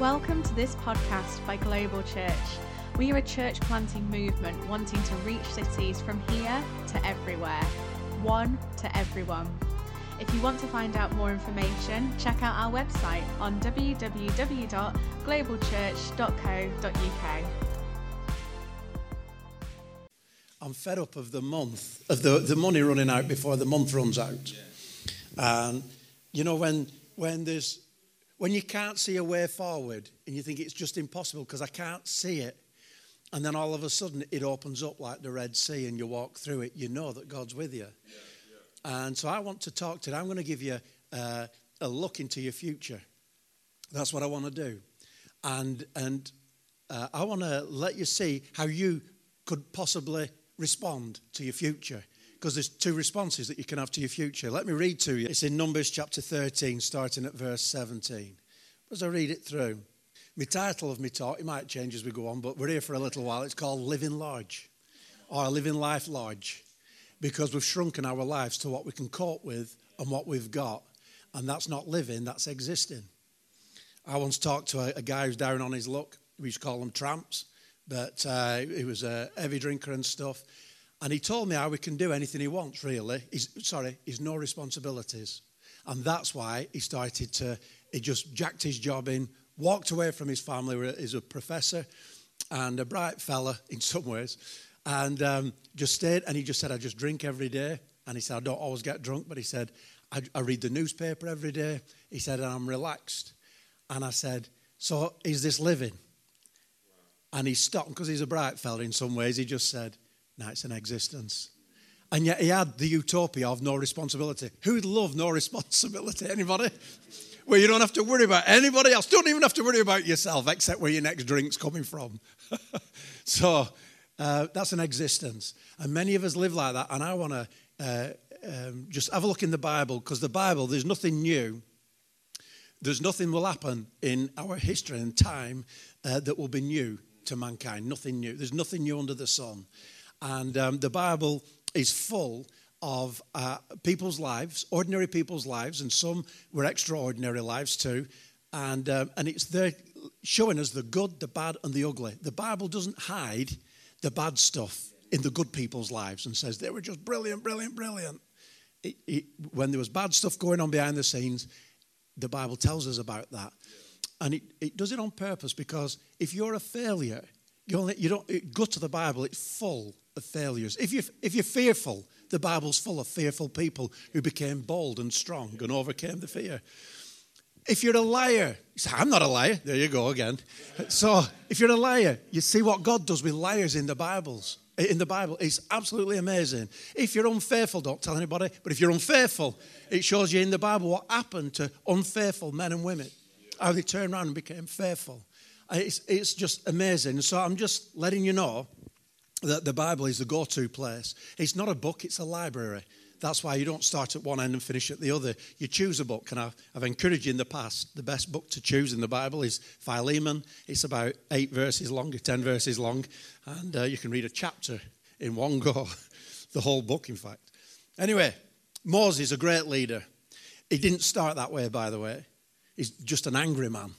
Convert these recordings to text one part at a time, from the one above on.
Welcome to this podcast by Global Church. We are a church planting movement wanting to reach cities from here to everywhere, one to everyone. If you want to find out more information, check out our website on www.globalchurch.co.uk. I'm fed up of the month, of the, the money running out before the month runs out. And you know, when when there's when you can't see a way forward and you think it's just impossible because I can't see it, and then all of a sudden it opens up like the Red Sea and you walk through it, you know that God's with you. Yeah, yeah. And so I want to talk today. I'm going to give you uh, a look into your future. That's what I want to do. And, and uh, I want to let you see how you could possibly respond to your future. Because there's two responses that you can have to your future. Let me read to you. It's in Numbers chapter 13, starting at verse 17. As I read it through, my title of my talk, it might change as we go on, but we're here for a little while. It's called Living Large or Living Life Large because we've shrunken our lives to what we can cope with and what we've got. And that's not living, that's existing. I once talked to a, a guy who's down on his luck. We used to call them tramps, but uh, he was a heavy drinker and stuff. And he told me how he can do anything he wants, really. He's, sorry, he's no responsibilities. And that's why he started to, he just jacked his job in, walked away from his family. He's a professor and a bright fella in some ways, and um, just stayed. And he just said, I just drink every day. And he said, I don't always get drunk, but he said, I, I read the newspaper every day. He said, and I'm relaxed. And I said, So is this living? And he stopped because he's a bright fella in some ways. He just said, No, it's an existence. And yet he had the utopia of no responsibility. Who'd love no responsibility? Anybody? where you don't have to worry about anybody else. Don't even have to worry about yourself, except where your next drink's coming from. so uh, that's an existence. And many of us live like that. And I want to uh, um, just have a look in the Bible, because the Bible, there's nothing new. There's nothing will happen in our history and time uh, that will be new to mankind. Nothing new. There's nothing new under the sun. And um, the Bible is full of uh, people's lives, ordinary people's lives, and some were extraordinary lives too. And, um, and it's there showing us the good, the bad, and the ugly. The Bible doesn't hide the bad stuff in the good people's lives and says they were just brilliant, brilliant, brilliant. It, it, when there was bad stuff going on behind the scenes, the Bible tells us about that. And it, it does it on purpose because if you're a failure, you, only, you don't go to the Bible, it's full of failures. If, you, if you're fearful, the Bible's full of fearful people who became bold and strong and overcame the fear. If you're a liar, you say, I'm not a liar. There you go again. So if you're a liar, you see what God does with liars in the Bibles. Eh, in the Bible, it's absolutely amazing. If you're unfaithful, don't tell anybody. But if you're unfaithful, it shows you in the Bible what happened to unfaithful men and women, how they turned around and became faithful. It's, it's just amazing. So I'm just letting you know that the Bible is the go to place. It's not a book, it's a library. That's why you don't start at one end and finish at the other. You choose a book, and I've, I've encouraged you in the past. The best book to choose in the Bible is Philemon. It's about eight verses long, ten verses long, and uh, you can read a chapter in one go, the whole book, in fact. Anyway, Moses, a great leader. He didn't start that way, by the way. He's just an angry man.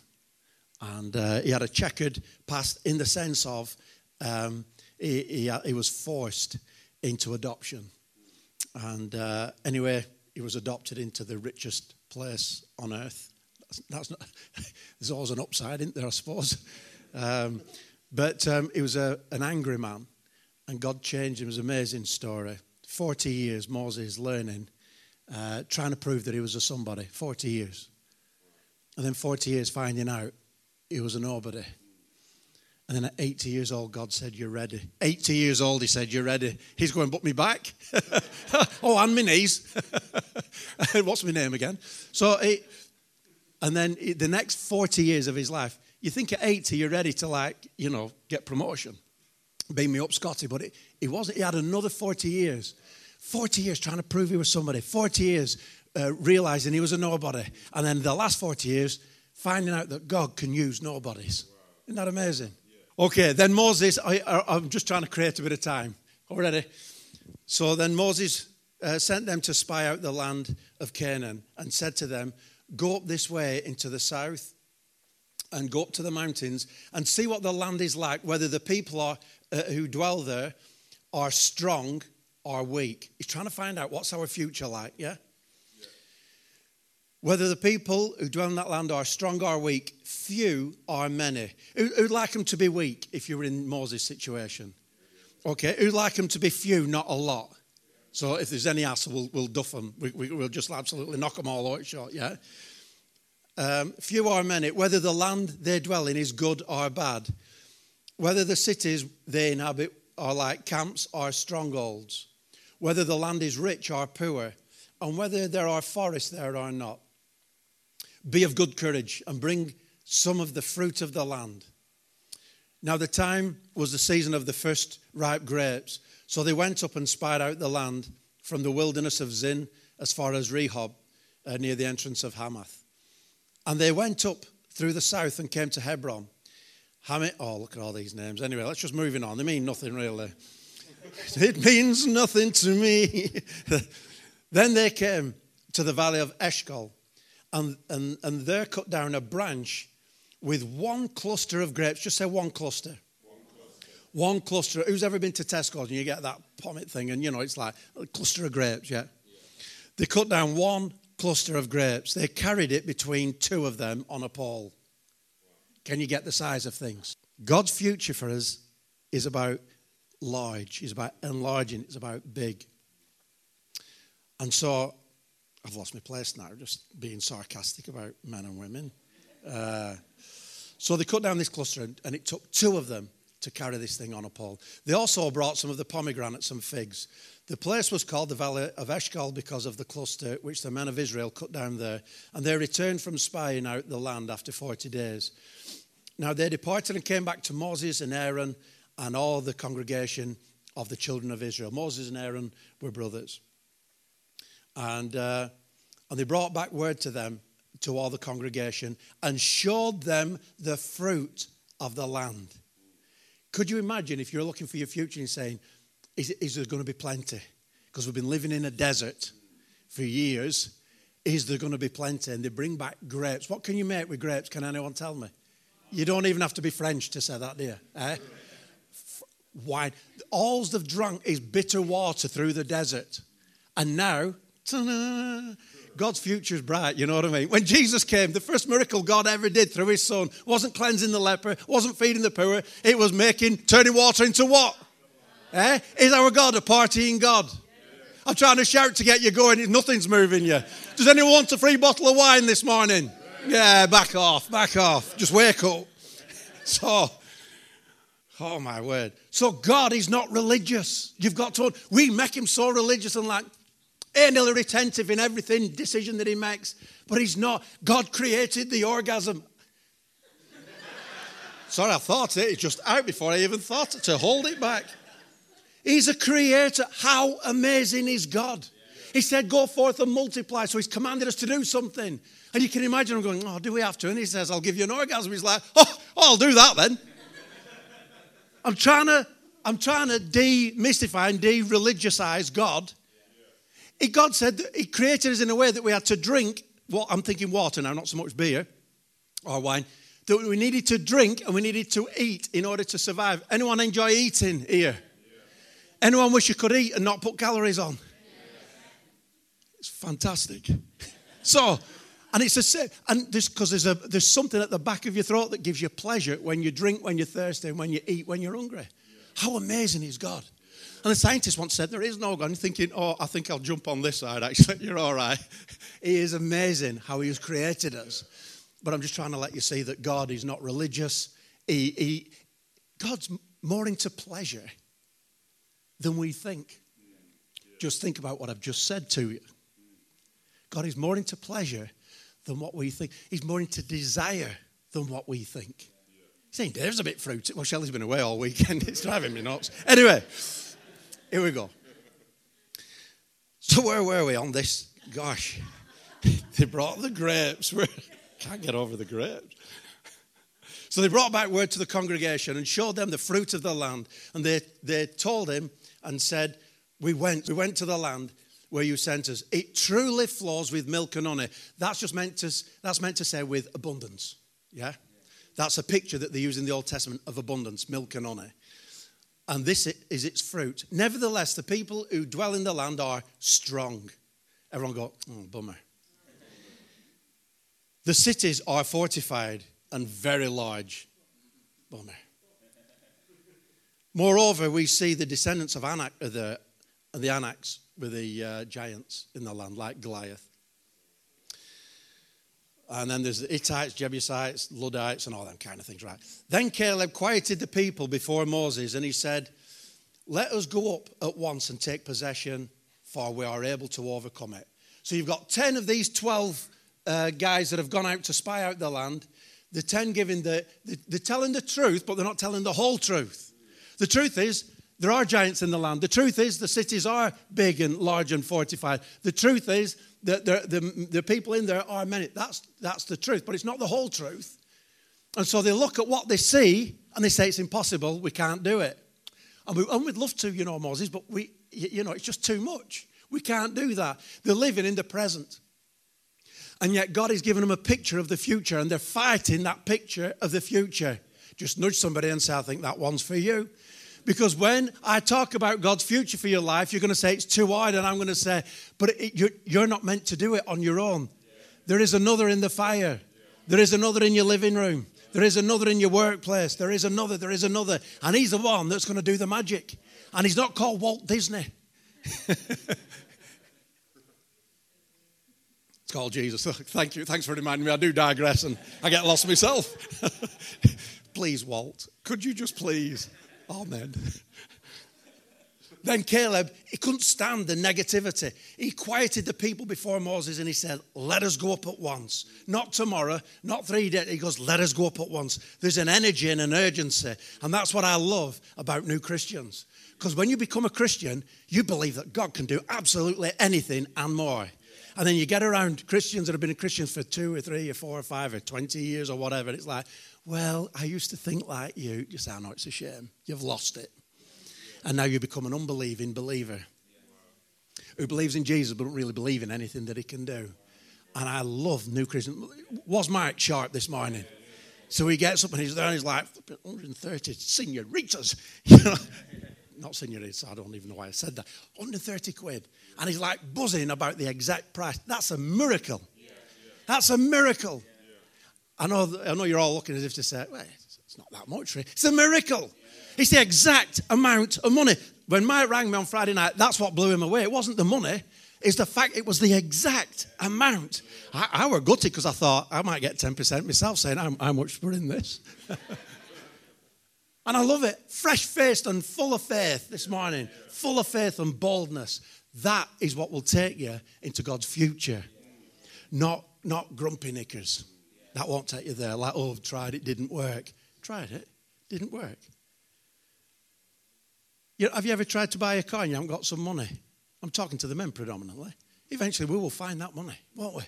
And uh, he had a checkered past in the sense of um, he, he, he was forced into adoption. And uh, anyway, he was adopted into the richest place on earth. That's, that's not, there's always an upside, isn't there, I suppose? Um, but um, he was a, an angry man, and God changed him. It was an amazing story. 40 years, Moses learning, uh, trying to prove that he was a somebody. 40 years. And then 40 years finding out he was a nobody. And then at 80 years old, God said, You're ready. 80 years old, He said, You're ready. He's going, Book me back. oh, and my knees. What's my name again? So, it, and then the next 40 years of his life, you think at 80 you're ready to, like, you know, get promotion. Beam me up, Scotty. But it, it wasn't. He had another 40 years. 40 years trying to prove he was somebody. 40 years uh, realizing he was a nobody. And then the last 40 years, finding out that God can use nobodies. Isn't that amazing? Okay, then Moses, I, am just trying to create a bit of time already. So then Moses uh, sent them to spy out the land of Canaan and said to them, Go up this way into the south and go up to the mountains and see what the land is like, whether the people are, uh, who dwell there are strong or weak. He's trying to find out what's our future like, yeah? Whether the people who dwell in that land are strong or weak, few or many. Who, would like them to be weak if you were in Moses' situation? Okay, who'd like them to be few, not a lot? So if there's any hassle, we'll, we'll duff them. We, we, we'll just absolutely knock them all out short, yeah? Um, few or many, whether the land they dwell in is good or bad, whether the cities they inhabit are like camps or strongholds, whether the land is rich or poor, and whether there are forests there or not. Be of good courage and bring some of the fruit of the land. Now, the time was the season of the first ripe grapes. So they went up and spied out the land from the wilderness of Zin as far as Rehob, uh, near the entrance of Hamath. And they went up through the south and came to Hebron. Hamit, oh, look at all these names. Anyway, let's just moving on. They mean nothing really. it means nothing to me. then they came to the valley of Eshcol, and, and, and there cut down a branch with one cluster of grapes. Just say one cluster. One cluster. Who's ever been to Tesco and you get that pommet thing and you know it's like a cluster of grapes, yeah? They cut down one cluster of grapes. They carried it between two of them on a pole. Can you get the size of things? God's future for us is about large, it's about enlarging, it's about big. And so I've lost my place now, just being sarcastic about men and women. Uh, so they cut down this cluster, and it took two of them to carry this thing on a pole. They also brought some of the pomegranates and figs. The place was called the Valley of Eshcol because of the cluster which the men of Israel cut down there. And they returned from spying out the land after 40 days. Now they departed and came back to Moses and Aaron and all the congregation of the children of Israel. Moses and Aaron were brothers. And, uh, and they brought back word to them, to all the congregation, and showed them the fruit of the land. Could you imagine if you're looking for your future and saying, is, is there going to be plenty? Because we've been living in a desert for years. Is there going to be plenty? And they bring back grapes. What can you make with grapes? Can anyone tell me? You don't even have to be French to say that, you? Eh? Wine. All they've drunk is bitter water through the desert. And now, ta-da, God's future is bright, you know what I mean? When Jesus came, the first miracle God ever did through his son wasn't cleansing the leper, wasn't feeding the poor, it was making, turning water into what? Eh? Is our God a partying God? I'm trying to shout to get you going, nothing's moving you. Does anyone want a free bottle of wine this morning? Yeah, back off, back off. Just wake up. So, oh my word. So, God is not religious. You've got to, we make him so religious and like, anally retentive in everything decision that he makes, but he's not. God created the orgasm. Sorry, I thought it. It's just out before I even thought to hold it back. He's a creator. How amazing is God? He said, Go forth and multiply. So he's commanded us to do something. And you can imagine him going, Oh, do we have to? And he says, I'll give you an orgasm. He's like, Oh, I'll do that then. I'm trying to, I'm trying to demystify and de-religiousize God God said He created us in a way that we had to drink. What I'm thinking water now, not so much beer or wine. That we needed to drink and we needed to eat in order to survive. Anyone enjoy eating here? Anyone wish you could eat and not put calories on? It's fantastic. So, and it's a and this because there's a there's something at the back of your throat that gives you pleasure when you drink, when you're thirsty, and when you eat, when you're hungry. How amazing is God? And the scientist once said, There is no God. And thinking, Oh, I think I'll jump on this side, actually. You're all right. He is amazing how He has created us. But I'm just trying to let you see that God is not religious. He, he, God's more into pleasure than we think. Just think about what I've just said to you. God is more into pleasure than what we think. He's more into desire than what we think. Saying Dave's a bit fruity. Well, Shelley's been away all weekend. It's driving me nuts. Anyway, here we go. So where were we on this? Gosh, they brought the grapes. We can't get over the grapes. So they brought back word to the congregation and showed them the fruit of the land. And they, they told him and said, We went, we went to the land where you sent us. It truly flows with milk and honey. That's just meant to, that's meant to say with abundance. Yeah? That's a picture that they use in the Old Testament of abundance, milk and honey. And this is its fruit. Nevertheless, the people who dwell in the land are strong. Everyone go, oh, bummer. The cities are fortified and very large. Bummer. Moreover, we see the descendants of Anak, the, the Anaks were the uh, giants in the land, like Goliath. And then there's the Hittites, Jebusites, Luddites, and all them kind of things, right? Then Caleb quieted the people before Moses, and he said, Let us go up at once and take possession, for we are able to overcome it. So you've got 10 of these 12 uh, guys that have gone out to spy out the land. The 10 giving the, the, they're telling the truth, but they're not telling the whole truth. The truth is, there are giants in the land. The truth is, the cities are big and large and fortified. The truth is, the, the, the, the people in there are many. That's, that's the truth, but it's not the whole truth. And so they look at what they see and they say it's impossible, we can't do it. And, we, and we'd love to, you know, Moses, but we, you know, it's just too much. We can't do that. They're living in the present. And yet God has given them a picture of the future and they're fighting that picture of the future. Just nudge somebody and say, I think that one's for you. Because when I talk about God's future for your life, you're going to say it's too wide, and I'm going to say, but it, you're, you're, not meant to do it on your own. There is another in the fire, there is another in your living room, there is another in your workplace, there is another, there is another. And He's the one that's going to do the magic. And He's not called Walt Disney. It's called Jesus. Thank you. Thanks for reminding me. I do digress and I get lost myself. please, Walt, could you just please? Amen. Then Caleb, he couldn't stand the negativity. He quieted the people before Moses and he said, Let us go up at once. Not tomorrow, not three days. He goes, Let us go up at once. There's an energy and an urgency. And that's what I love about new Christians. Because when you become a Christian, you believe that God can do absolutely anything and more. And then you get around Christians that have been Christians for two or three or four or five or 20 years or whatever. It's like, well, I used to think like you. You say, I know it's a shame. You've lost it. And now you become an unbelieving believer who believes in Jesus but don't really believe in anything that he can do. And I love new Christians. Was Mike Sharp this morning? So he gets up and he's there and he's like, 130 senoritas. You? Not senoritas, I don't even know why I said that. 130 quid and he's like buzzing about the exact price. That's a miracle. That's a miracle. I know, I know you're all looking as if to say, well, it's not that much. really. It's a miracle. It's the exact amount of money. When Mike rang me on Friday night, that's what blew him away. It wasn't the money, it's the fact it was the exact amount. I, I were gutted because I thought I might get 10% myself saying, how, how much for in this? and I love it. Fresh faced and full of faith this morning, full of faith and boldness. That is what will take you into God's future. Not, not grumpy knickers. That won't take you there. Like, oh, I've tried it, didn't work. Tried it, didn't work. You know, have you ever tried to buy a car and you haven't got some money? I'm talking to the men predominantly. Eventually, we will find that money, won't we?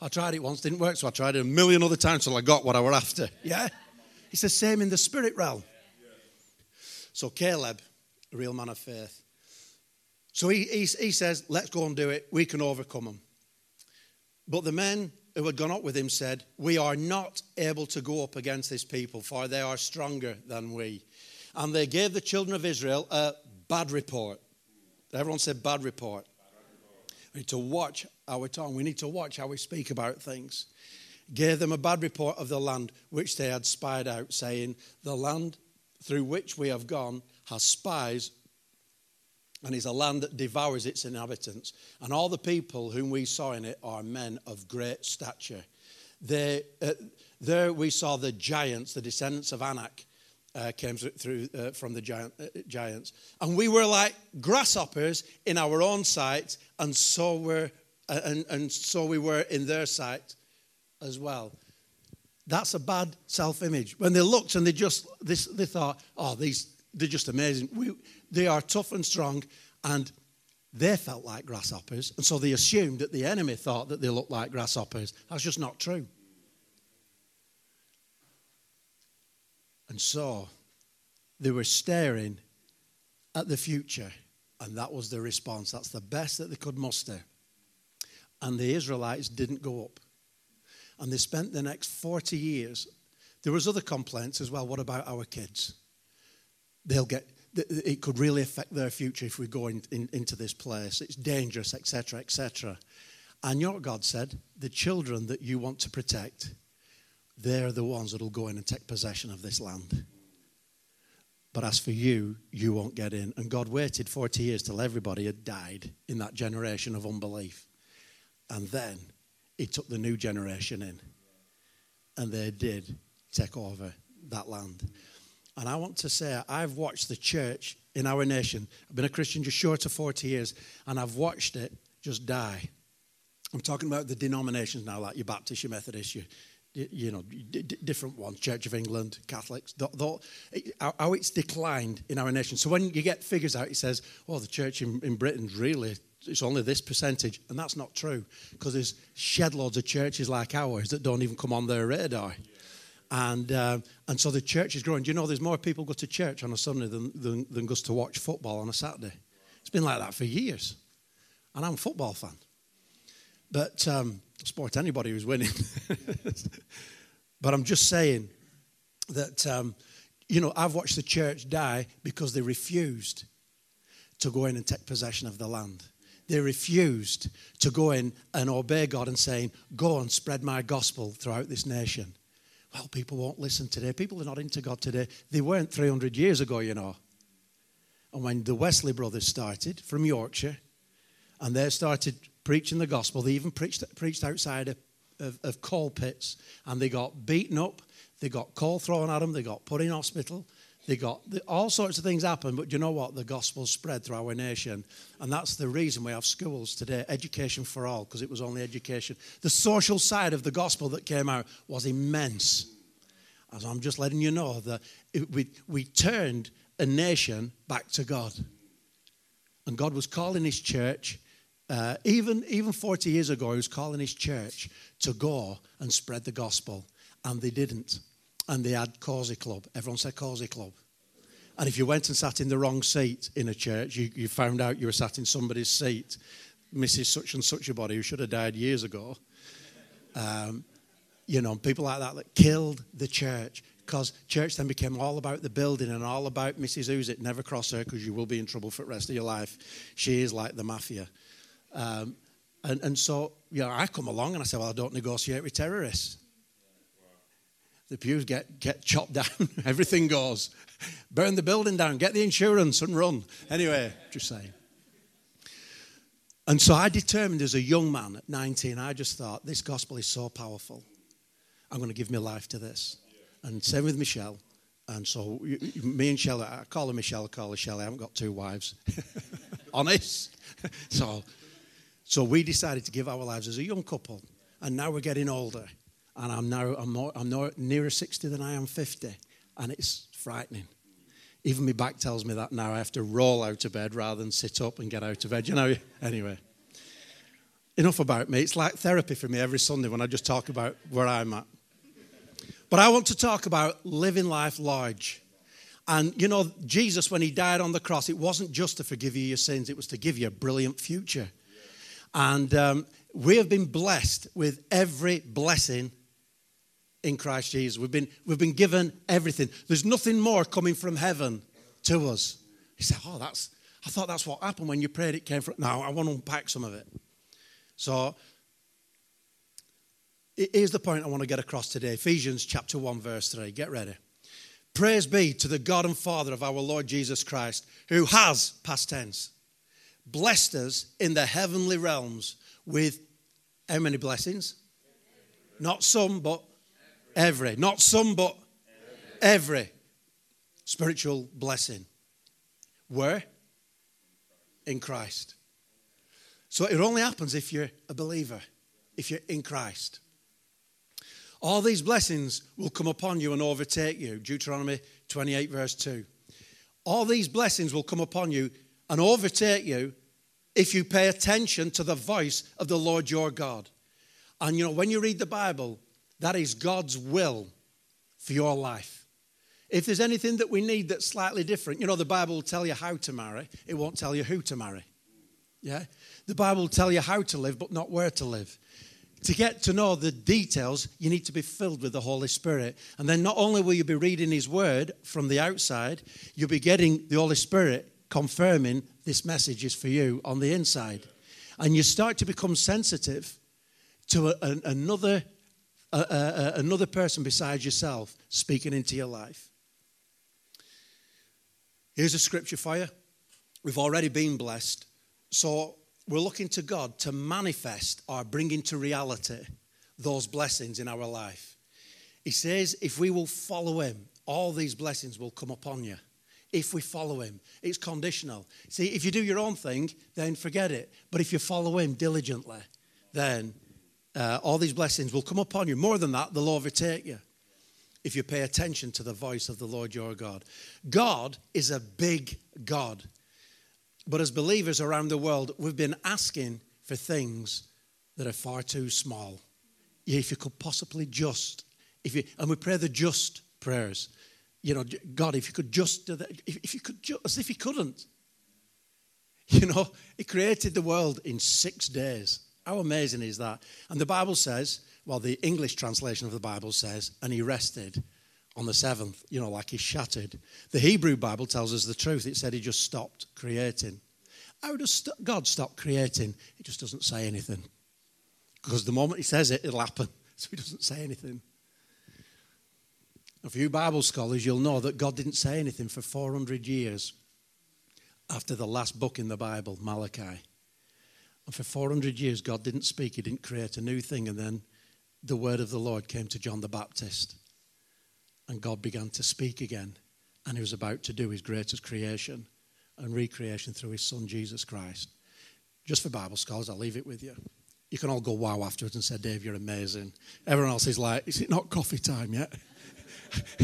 I tried it once, didn't work, so I tried it a million other times till I got what I were after. Yeah? It's the same in the spirit realm. So, Caleb, a real man of faith, so he, he, he says, Let's go and do it. We can overcome them. But the men who had gone up with him said, We are not able to go up against this people, for they are stronger than we. And they gave the children of Israel a bad report. Everyone said, Bad report. We need to watch our tongue. We need to watch how we speak about things. Gave them a bad report of the land which they had spied out, saying, The land through which we have gone has spies and is a land that devours its inhabitants. And all the people whom we saw in it are men of great stature. They, uh, there we saw the giants, the descendants of Anak. Uh, came through uh, from the giant, uh, giants, and we were like grasshoppers in our own sight, and so were, uh, and, and so we were in their sight as well. That's a bad self-image. When they looked and they just this, they thought, "Oh, these they're just amazing. We, they are tough and strong, and they felt like grasshoppers. And so they assumed that the enemy thought that they looked like grasshoppers. That's just not true. And so they were staring at the future, and that was the response. That's the best that they could muster. And the Israelites didn't go up. And they spent the next 40 years There was other complaints as well. What about our kids? They'll get. It could really affect their future if we go in, in, into this place. It's dangerous, etc., etc. And your God said? The children that you want to protect, they're the ones that'll go in and take possession of this land. But as for you, you won't get in. And God waited 40 years till everybody had died in that generation of unbelief. And then He took the new generation in. And they did take over that land. And I want to say, I've watched the church in our nation. I've been a Christian just short of 40 years, and I've watched it just die. I'm talking about the denominations now, like your Baptist, your Methodist, your, you know, different ones, Church of England, Catholics, how it's declined in our nation. So when you get figures out, it says, oh, the church in, in Britain's really, it's only this percentage. And that's not true, because there's shed loads of churches like ours that don't even come on their radar. And, uh, and so the church is growing. Do you know there's more people go to church on a Sunday than, than, than goes to watch football on a Saturday? It's been like that for years. And I'm a football fan. But um, sport anybody who's winning. but I'm just saying that, um, you know, I've watched the church die because they refused to go in and take possession of the land. They refused to go in and obey God and saying, Go and spread my gospel throughout this nation. Well, people won't listen today. People are not into God today. They weren't 300 years ago, you know. And when the Wesley brothers started from Yorkshire, and they started preaching the gospel, they even preached, preached outside of, of, of coal pits, and they got beaten up, they got coal thrown at them, they got put in hospital, they got all sorts of things happen, but you know what? The gospel spread through our nation. And that's the reason we have schools today, education for all, because it was only education. The social side of the gospel that came out was immense. As I'm just letting you know that it, we, we turned a nation back to God. And God was calling his church, uh, even, even 40 years ago, he was calling his church to go and spread the gospel. And they didn't and they had Causey Club. Everyone said Causey Club. And if you went and sat in the wrong seat in a church, you, you found out you were sat in somebody's seat, Mrs. Such and Such a body who should have died years ago. Um, you know, people like that that killed the church because church then became all about the building and all about Mrs. Uzit. Never cross her because you will be in trouble for the rest of your life. She is like the mafia. Um, and, and so, you know, I come along and I say, well, I don't negotiate with terrorists. The pews get, get chopped down, everything goes. Burn the building down, get the insurance and run. Anyway, just saying. And so I determined as a young man at 19, I just thought, this gospel is so powerful. I'm going to give my life to this. And same with Michelle. And so me and Shelley, I call her Michelle, I call her Shelley. I haven't got two wives. Honest. so, so we decided to give our lives as a young couple. And now we're getting older and I'm now I'm, more, I'm more, nearer 60 than I am 50, and it's frightening. Even my back tells me that now I have to roll out of bed rather than sit up and get out of bed. You know, anyway. Enough about me. It's like therapy for me every Sunday when I just talk about where I'm at. But I want to talk about living life large. And you know, Jesus, when he died on the cross, it wasn't just to forgive you your sins, it was to give you a brilliant future. And um, we have been blessed with every blessing in Christ Jesus. We've been, we've been given everything. There's nothing more coming from heaven to us. He said, Oh, that's, I thought that's what happened when you prayed, it came from. Now, I want to unpack some of it. So, here's the point I want to get across today Ephesians chapter 1, verse 3. Get ready. Praise be to the God and Father of our Lord Jesus Christ, who has, past tense, blessed us in the heavenly realms with how many blessings? Not some, but Every. Not some, but every spiritual blessing. Where? In Christ. So it only happens if you're a believer, if you're in Christ. All these blessings will come upon you and overtake you. Deuteronomy 28, verse 2. All these blessings will come upon you and overtake you if you pay attention to the voice of the Lord your God. And you know, when you read the Bible, that is God's will for your life. If there's anything that we need that's slightly different, you know, the Bible will tell you how to marry, it won't tell you who to marry. Yeah? The Bible will tell you how to live, but not where to live. to get to know the details, you need to be filled with the Holy Spirit. And then not only will you be reading His Word from the outside, you'll be getting the Holy Spirit confirming this message is for you on the inside. And you start to become sensitive to a, a, another, a, another person besides yourself speaking into your life. Here's a scripture for you. We've already been blessed. So we're looking to God to manifest or bring into reality those blessings in our life. He says, if we will follow Him, all these blessings will come upon you. If we follow Him, it's conditional. See, if you do your own thing, then forget it. But if you follow Him diligently, then uh, all these blessings will come upon you. More than that, they'll overtake you if you pay attention to the voice of the Lord your God. God is a big God. But as believers around the world, we've been asking for things that are far too small. If you could possibly just, if you, and we pray the just prayers. You know, God, if you could just do that, if, if you could just, as if He couldn't. You know, He created the world in six days. How amazing is that? And the Bible says, well, the English translation of the Bible says, and He rested on the seventh, you know, like he shattered. The Hebrew Bible tells us the truth. It said he just stopped creating. How does God stop creating? He just doesn't say anything. Because the moment he says it, it'll happen. So he doesn't say anything. A few Bible scholars, you'll know that God didn't say anything for 400 years after the last book in the Bible, Malachi. And for 400 years, God didn't speak, He didn't create a new thing. And then the word of the Lord came to John the Baptist and God began to speak again. And he was about to do his greatest creation and recreation through his son, Jesus Christ. Just for Bible scholars, I'll leave it with you. You can all go wow afterwards and say, Dave, you're amazing. Everyone else is like, is it not coffee time yet?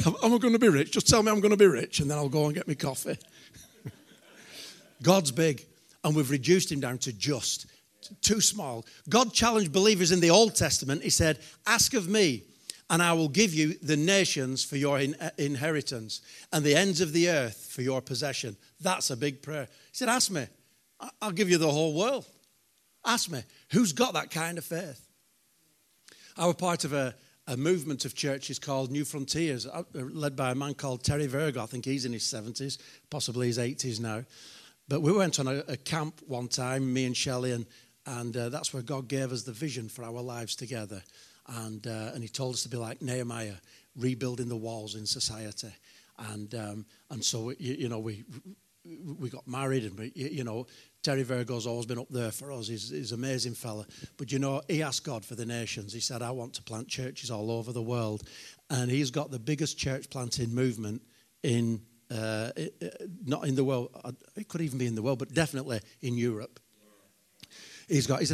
am I going to be rich? Just tell me I'm going to be rich and then I'll go and get me coffee. God's big and we've reduced him down to just, too small. God challenged believers in the Old Testament. He said, Ask of me and I will give you the nations for your in- inheritance and the ends of the earth for your possession. That's a big prayer. He said, Ask me. I'll give you the whole world. Ask me. Who's got that kind of faith? I was part of a, a movement of churches called Newfrontiers, uh, led by a man called Terry Virgo. I think he's in his 70s, possibly his 80s now. But we went on a, a camp one time, me and Shelley, and, and uh, that's where God gave us the vision for our lives together. And, uh, and he told us to be like Nehemiah, rebuilding the walls in society. And, um, and so, you, you, know, we, we got married and, we, you know, Terry Virgo's always been up there for us. He's, he's an amazing fella. But, you know, he asked God for the nations. He said, I want to plant churches all over the world. And he's got the biggest church planting movement in, uh, not in the world, it could even be in the world, but definitely in Europe. He's got he's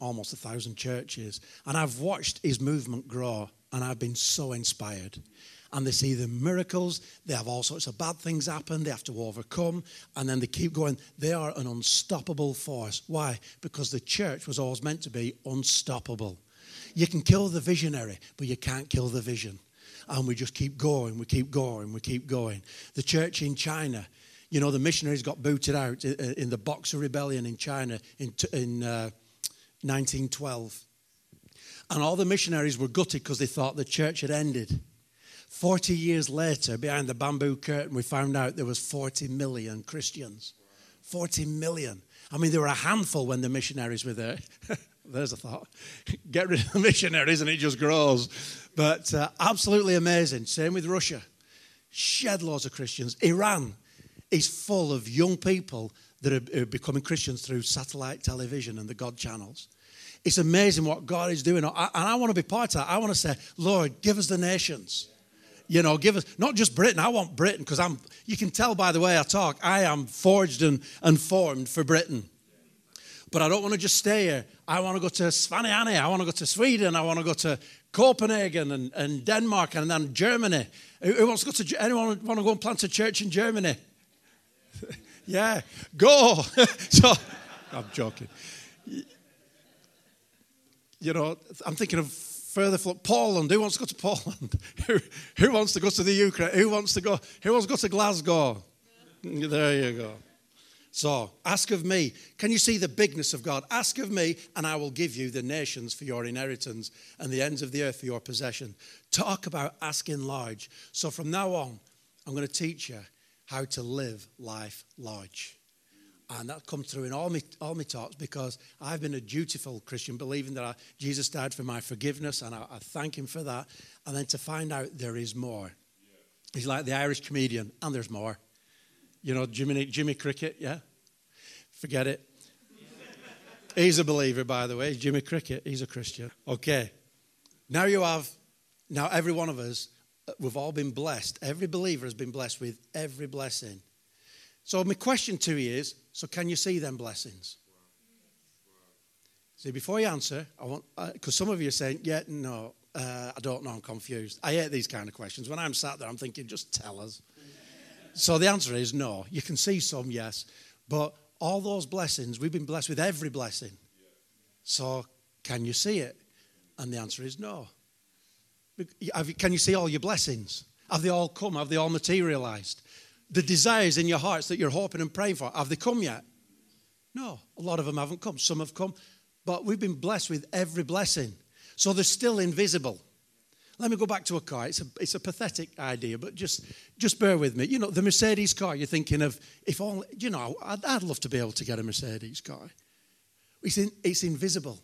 almost a thousand churches, and I've watched his movement grow, and I've been so inspired. And they see the miracles. They have all sorts of bad things happen. They have to overcome, and then they keep going. They are an unstoppable force. Why? Because the church was always meant to be unstoppable. You can kill the visionary, but you can't kill the vision and we just keep going, we keep going, we keep going. The church in China you know, the missionaries got booted out in the Boxer Rebellion in China in, in uh, 1912. And all the missionaries were gutted because they thought the church had ended. 40 years later, behind the bamboo curtain, we found out there was 40 million Christians. 40 million. I mean, there were a handful when the missionaries were there. There's a thought. Get rid of the missionaries and it just grows. But uh, absolutely amazing. Same with Russia. Shed loads of Christians. Iran, is full of young people that are, becoming Christians through satellite television and the God channels. It's amazing what God is doing. and I want to be part of that. I want to say, Lord, give us the nations. You know, give us not just Britain. I want Britain because I'm. You can tell by the way I talk. I am forged and, and formed for Britain. But I don't want to just stay here. I want to go to Svanjanne. I want to go to Sweden. I want to go to Copenhagen and, and Denmark and then Germany. Who, wants to go to? Anyone want to go and plant a church in Germany? yeah, go. so, I'm joking. You know, I'm thinking of further Poland. Who wants to go to Poland? who, who wants to go to the Ukraine? Who wants to go? Who wants to go to Glasgow? There you go. So ask of me. Can you see the bigness of God? Ask of me, and I will give you the nations for your inheritance and the ends of the earth for your possession. Talk about asking large. So from now on, I'm going to teach you how to live life large. And that comes through in all my, all my talks because I've been a dutiful Christian, believing that I, Jesus died for my forgiveness, and I, I, thank Him for that. And then to find out there is more. He's like the Irish comedian, and there's more. You know, Jimmy, Jimmy Cricket, yeah? Forget it. He's a believer, by the way. Jimmy Cricket, he's a Christian. Okay. Now you have, now every one of us, uh, we've all been blessed. Every believer has been blessed with every blessing. So, my question to you is so, can you see them blessings? See, before you answer, I want, because uh, some of you are saying, yeah, no, uh, I don't know, I'm confused. I hate these kind of questions. When I'm sat there, I'm thinking, just tell us. So the answer is no. You can see some, yes. But all those blessings, we've been blessed with every blessing. So can you see it? And the answer is no. Can you see all your blessings? Have they all come? Have they all materialized? The desires in your hearts that you're hoping and praying for, have they come yet? No, a lot of them haven't come. Some have come. But we've been blessed with every blessing. So they're still invisible. Let me go back to a car. It's a, it's a pathetic idea, but just, just bear with me. You know, the Mercedes car, you're thinking of, if only, you know, I'd, I'd love to be able to get a Mercedes car. It's, in, it's invisible.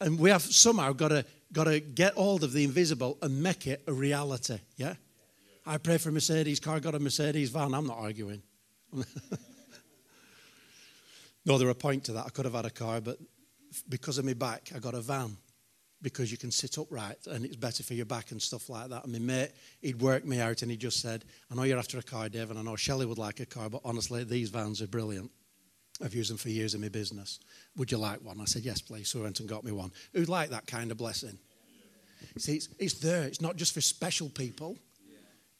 And we have somehow got to, got to get hold of the invisible and make it a reality. Yeah? I pray for a Mercedes car, got a Mercedes van. I'm not arguing. no, there a point to that. I could have had a car, but because of my back, I got a van because you can sit upright and it's better for your back and stuff like that. And my mate, he'd worked me out and he just said, I know you're after a car, Dave, and I know Shelley would like a car, but honestly, these vans are brilliant. I've used them for years in my business. Would you like one? I said, yes, please. So I went and got me one. Who'd like that kind of blessing? See, it's, it's there. It's not just for special people.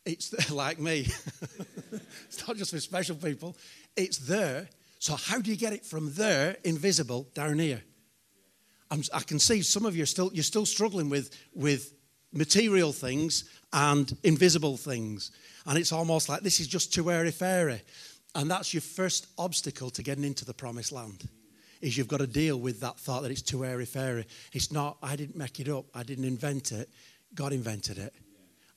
It's there, like me. it's not just for special people. It's there. So how do you get it from there, invisible, down here? I'm, i can see some of you are still you're still struggling with with material things and invisible things, and it's almost like this is just too airy fairy, and that's your first obstacle to getting into the promised land. Is you've got to deal with that thought that it's too airy fairy. It's not. I didn't make it up. I didn't invent it. God invented it.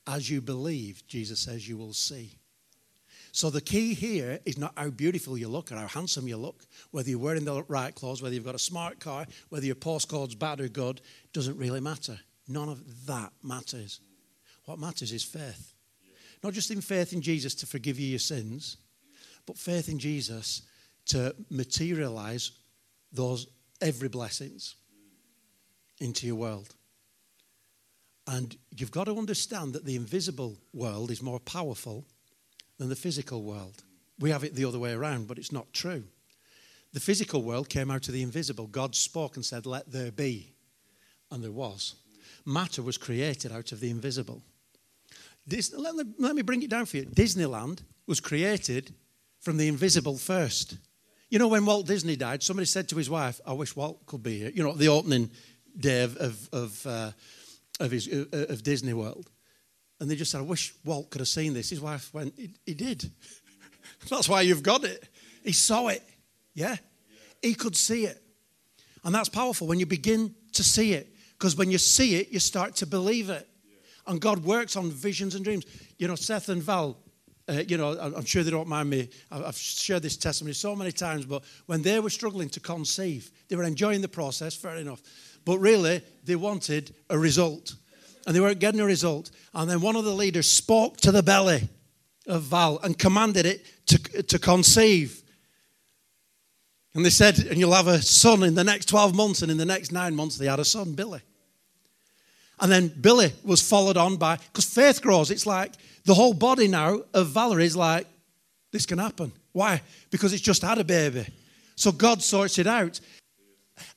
As you believe, Jesus says you will see. So the key here is not how beautiful you look or how handsome you look, whether you're wearing the right clothes, whether you've got a smart car, whether your postcode's bad or good, doesn't really matter. None of that matters. What matters is faith. Not just in faith in Jesus to forgive you your sins, but faith in Jesus to materialize those every blessings into your world. And you've got to understand that the invisible world is more powerful than the physical world. We have it the other way around, but it's not true. The physical world came out of the invisible. God spoke and said, Let there be. And there was. Matter was created out of the invisible. This, let, me, let me bring it down for you. Disneyland was created from the invisible first. You know, when Walt Disney died, somebody said to his wife, I wish Walt could be here. You know, the opening day of, of, uh, of, his, uh, of Disney World. And they just said, I wish Walt could have seen this. His wife went, He, he did. that's why you've got it. He saw it. Yeah? He could see it. And that's powerful when you begin to see it. Because when you see it, you start to believe it. And God works on visions and dreams. You know, Seth and Val, uh, you know, I'm sure they don't mind me. I've shared this testimony so many times, but when they were struggling to conceive, they were enjoying the process, fair enough. But really, they wanted a result and they weren't getting a result. And then one of the leaders spoke to the belly of Val and commanded it to, to conceive. And they said, and you'll have a son in the next 12 months. And in the next nine months, they had a son, Billy. And then Billy was followed on by, because faith grows. It's like the whole body now of Valerie is like, this can happen. Why? Because it's just had a baby. So God sorts it out.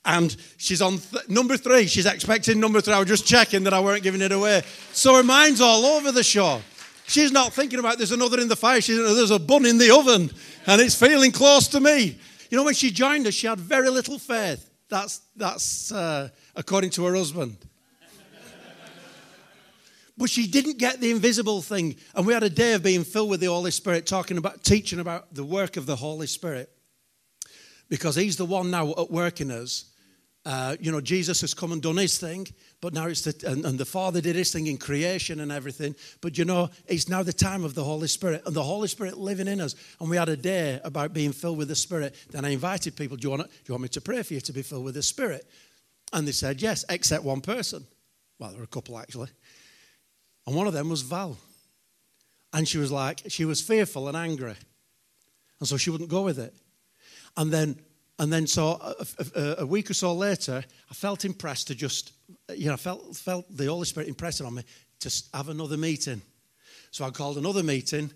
And she's on th- number three. She's expecting number three. I was just checking that I weren't giving it away. So her mind's all over the show. She's not thinking about there's another in the fire. She's there's a bun in the oven and it's feeling close to me. You know, when she joined us, she had very little faith. That's, that's uh, according to her husband. but she didn't get the invisible thing. And we had a day of being filled with the Holy Spirit, talking about, teaching about the work of the Holy Spirit. Because He's the one now at work in us. Uh, you know, Jesus has come and done His thing, but now it's the, and, and the Father did His thing in creation and everything. But you know, it's now the time of the Holy Spirit and the Holy Spirit living in us. And we had a day about being filled with the Spirit. Then I invited people, do you want, do you want me to pray for you to be filled with the Spirit? And they said yes, except one person. Well, there were a couple actually. And one of them was Val. And she was like, she was fearful and angry. And so she wouldn't go with it. And then, and then so a, a, a week or so later, I felt impressed to just, you know, I felt, felt the Holy Spirit impressing on me to have another meeting. So I called another meeting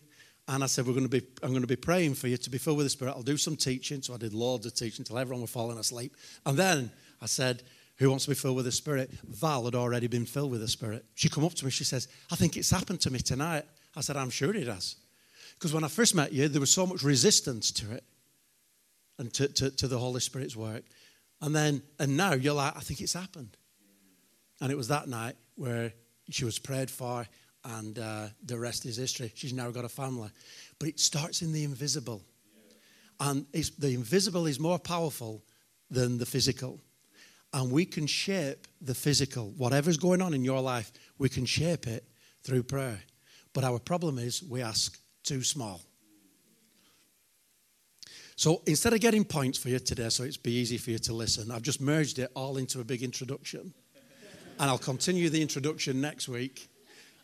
and I said, We're going to be, I'm going to be praying for you to be filled with the Spirit. I'll do some teaching. So I did loads of teaching until everyone was falling asleep. And then I said, who wants to be filled with the Spirit? Val had already been filled with the Spirit. She come up to me, she says, I think it's happened to me tonight. I said, I'm sure it has. Because when I first met you, there was so much resistance to it and to, to, to the Holy Spirit's work. And then, and now you're like, I think it's happened. And it was that night where she was prayed for, and uh, the rest is history. She's now got a family. But it starts in the invisible. And the invisible is more powerful than the physical and we can shape the physical. Whatever's going on in your life, we can shape it through prayer. But our problem is we ask too small. So instead of getting points for you today, so it's be easy for you to listen, I've just merged it all into a big introduction. And I'll continue the introduction next week.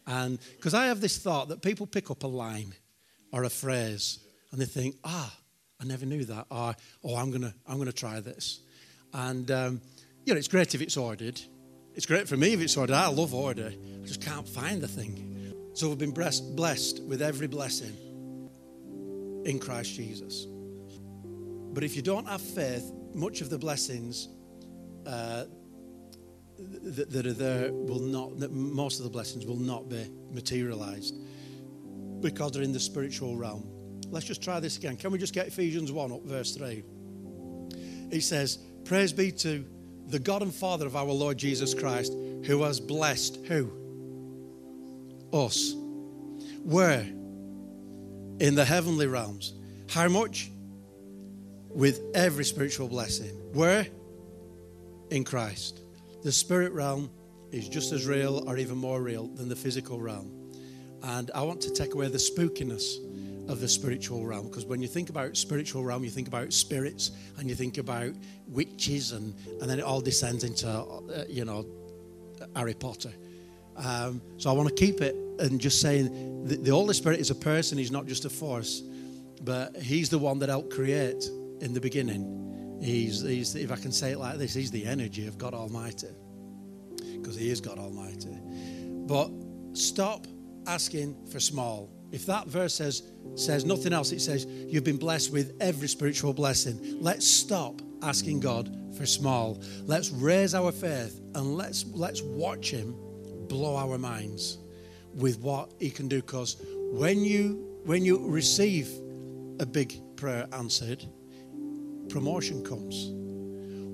And because I have this thought that people pick up a line or a phrase and they think, ah, I never knew that. Or, oh, I'm to I'm to try this. And um, you know, it's great if it's ordered. It's great for me if it's ordered. I love order. I just can't find the thing. So we've been blessed with every blessing in Christ Jesus. But if you don't have faith, much of the blessings uh, that, that, are there will not, that most of the blessings will not be materialized because they're in the spiritual realm. Let's just try this again. Can we just get Ephesians 1 up, verse 3? He says, Praise be to the God and Father of our Lord Jesus Christ, who has blessed who? Us. Where? In the heavenly realms. How much? With every spiritual blessing. Where? In Christ. The spirit realm is just as real or even more real than the physical realm. And I want to take away the spookiness of the spiritual realm. Because when you think about spiritual realm, you think about spirits and you think about witches, and, and then it all descends into, uh, you know, Harry Potter. Um, so I want to keep it and just saying the, the Holy Spirit is a person, he's not just a force, but he's the one that helped create in the beginning. He's, he's if I can say it like this, he's the energy of God Almighty because he is God Almighty. But stop asking for small if that verse says, says nothing else, it says you've been blessed with every spiritual blessing. Let's stop asking God for small. Let's raise our faith and let's let's watch him blow our minds with what he can do. Because when you when you receive a big prayer answered, promotion comes.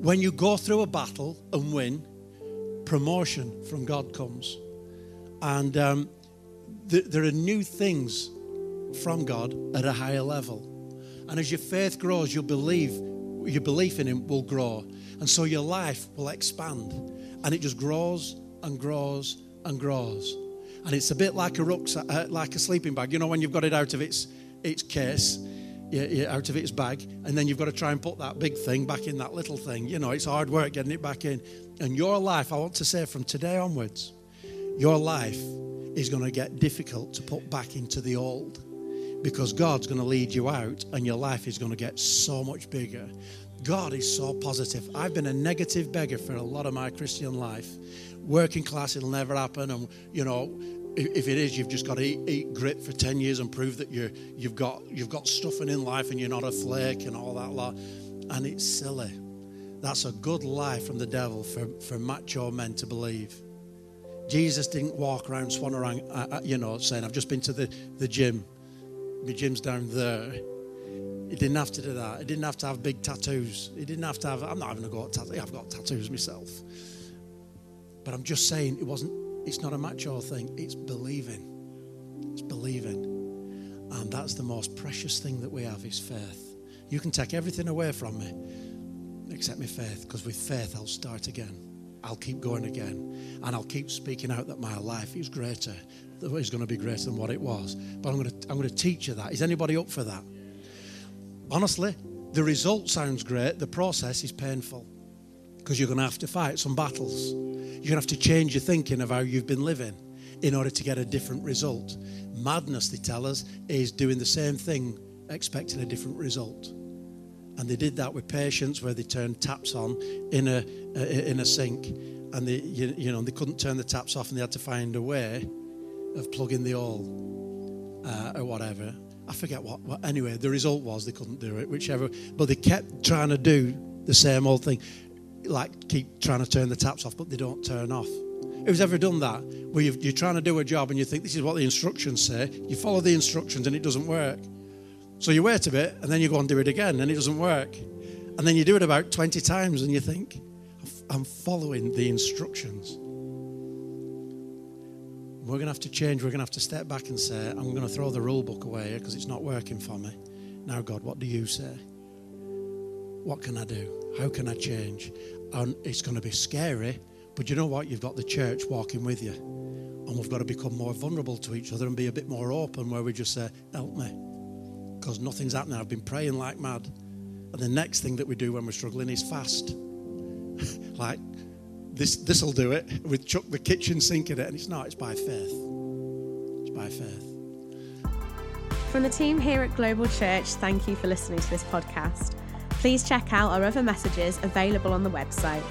When you go through a battle and win, promotion from God comes. And um, there are new things from God at a higher level. And as your faith grows, your belief, your belief in Him will grow. And so your life will expand. And it just grows and grows and grows. And it's a bit like a rucksack, uh, like a sleeping bag. You know, when you've got it out of its, its case, out of its bag, and then you've got to try and put that big thing back in that little thing. You know, it's hard work getting it back in. And your life, I want to say from today onwards, your life is going to get difficult to put back into the old because God's going to lead you out and your life is going to get so much bigger. God is so positive. I've been a negative beggar for a lot of my Christian life. Working class, it'll never happen. And, you know, if it is, you've just got to eat, eat grit for 10 years and prove that you're, you've, got, you've got stuffing in life and you're not a flake and all that lot. And it's silly. That's a good lie from the devil for, for macho men to believe. Jesus didn't walk around swan around, uh, uh, you know, saying, I've just been to the, the gym. My gym's down there. He didn't have to do that. He didn't have to have big tattoos. He didn't have to have, I'm not having a go at tattoos. I've got tattoos myself. But I'm just saying it wasn't It's not a macho thing, it's believing. It's believing. And that's the most precious thing that we have is faith. You can take everything away from me except my faith, because with faith I'll start again. I'll keep going again. And I'll keep speaking out that my life is greater. That it's going to be greater than what it was. But I'm going to, I'm going to teach you that. Is anybody up for that? Honestly, the result sounds great. The process is painful because you're going to have to fight some battles. You're going to have to change your thinking of how you've been living in order to get a different result. Madness, they tell us, is doing the same thing, expecting a different result. And they did that with patients where they turned taps on in a, in a sink and they, you, you, know, they couldn't turn the taps off and they had to find a way of plugging the hole uh, or whatever. I forget what, what. Anyway, the result was they couldn't do it, whichever. But they kept trying to do the same old thing, like keep trying to turn the taps off, but they don't turn off. Who's ever done that? Where you are trying to do a job and you think this is what the instructions say, you follow the instructions and it doesn't work. So you wait a bit and then you go and do it again and it doesn't work. And then you do it about 20 times and you think, I'm following the instructions. We're going to have to change. We're going to have to step back and say, I'm going to throw the rule book away because it's not working for me. Now, God, what do you say? What can I do? How can I change? And it's going to be scary, but you know what? You've got the church walking with you. And we've got to become more vulnerable to each other and be a bit more open where we just say, Help me. Because nothing's happening. I've been praying like mad. And the next thing that we do when we're struggling is fast. like, this this'll do it. We chuck the kitchen sink at it, and it's not. It's by faith. It's by faith. From the team here at Global Church, thank you for listening to this podcast. Please check out our other messages available on the website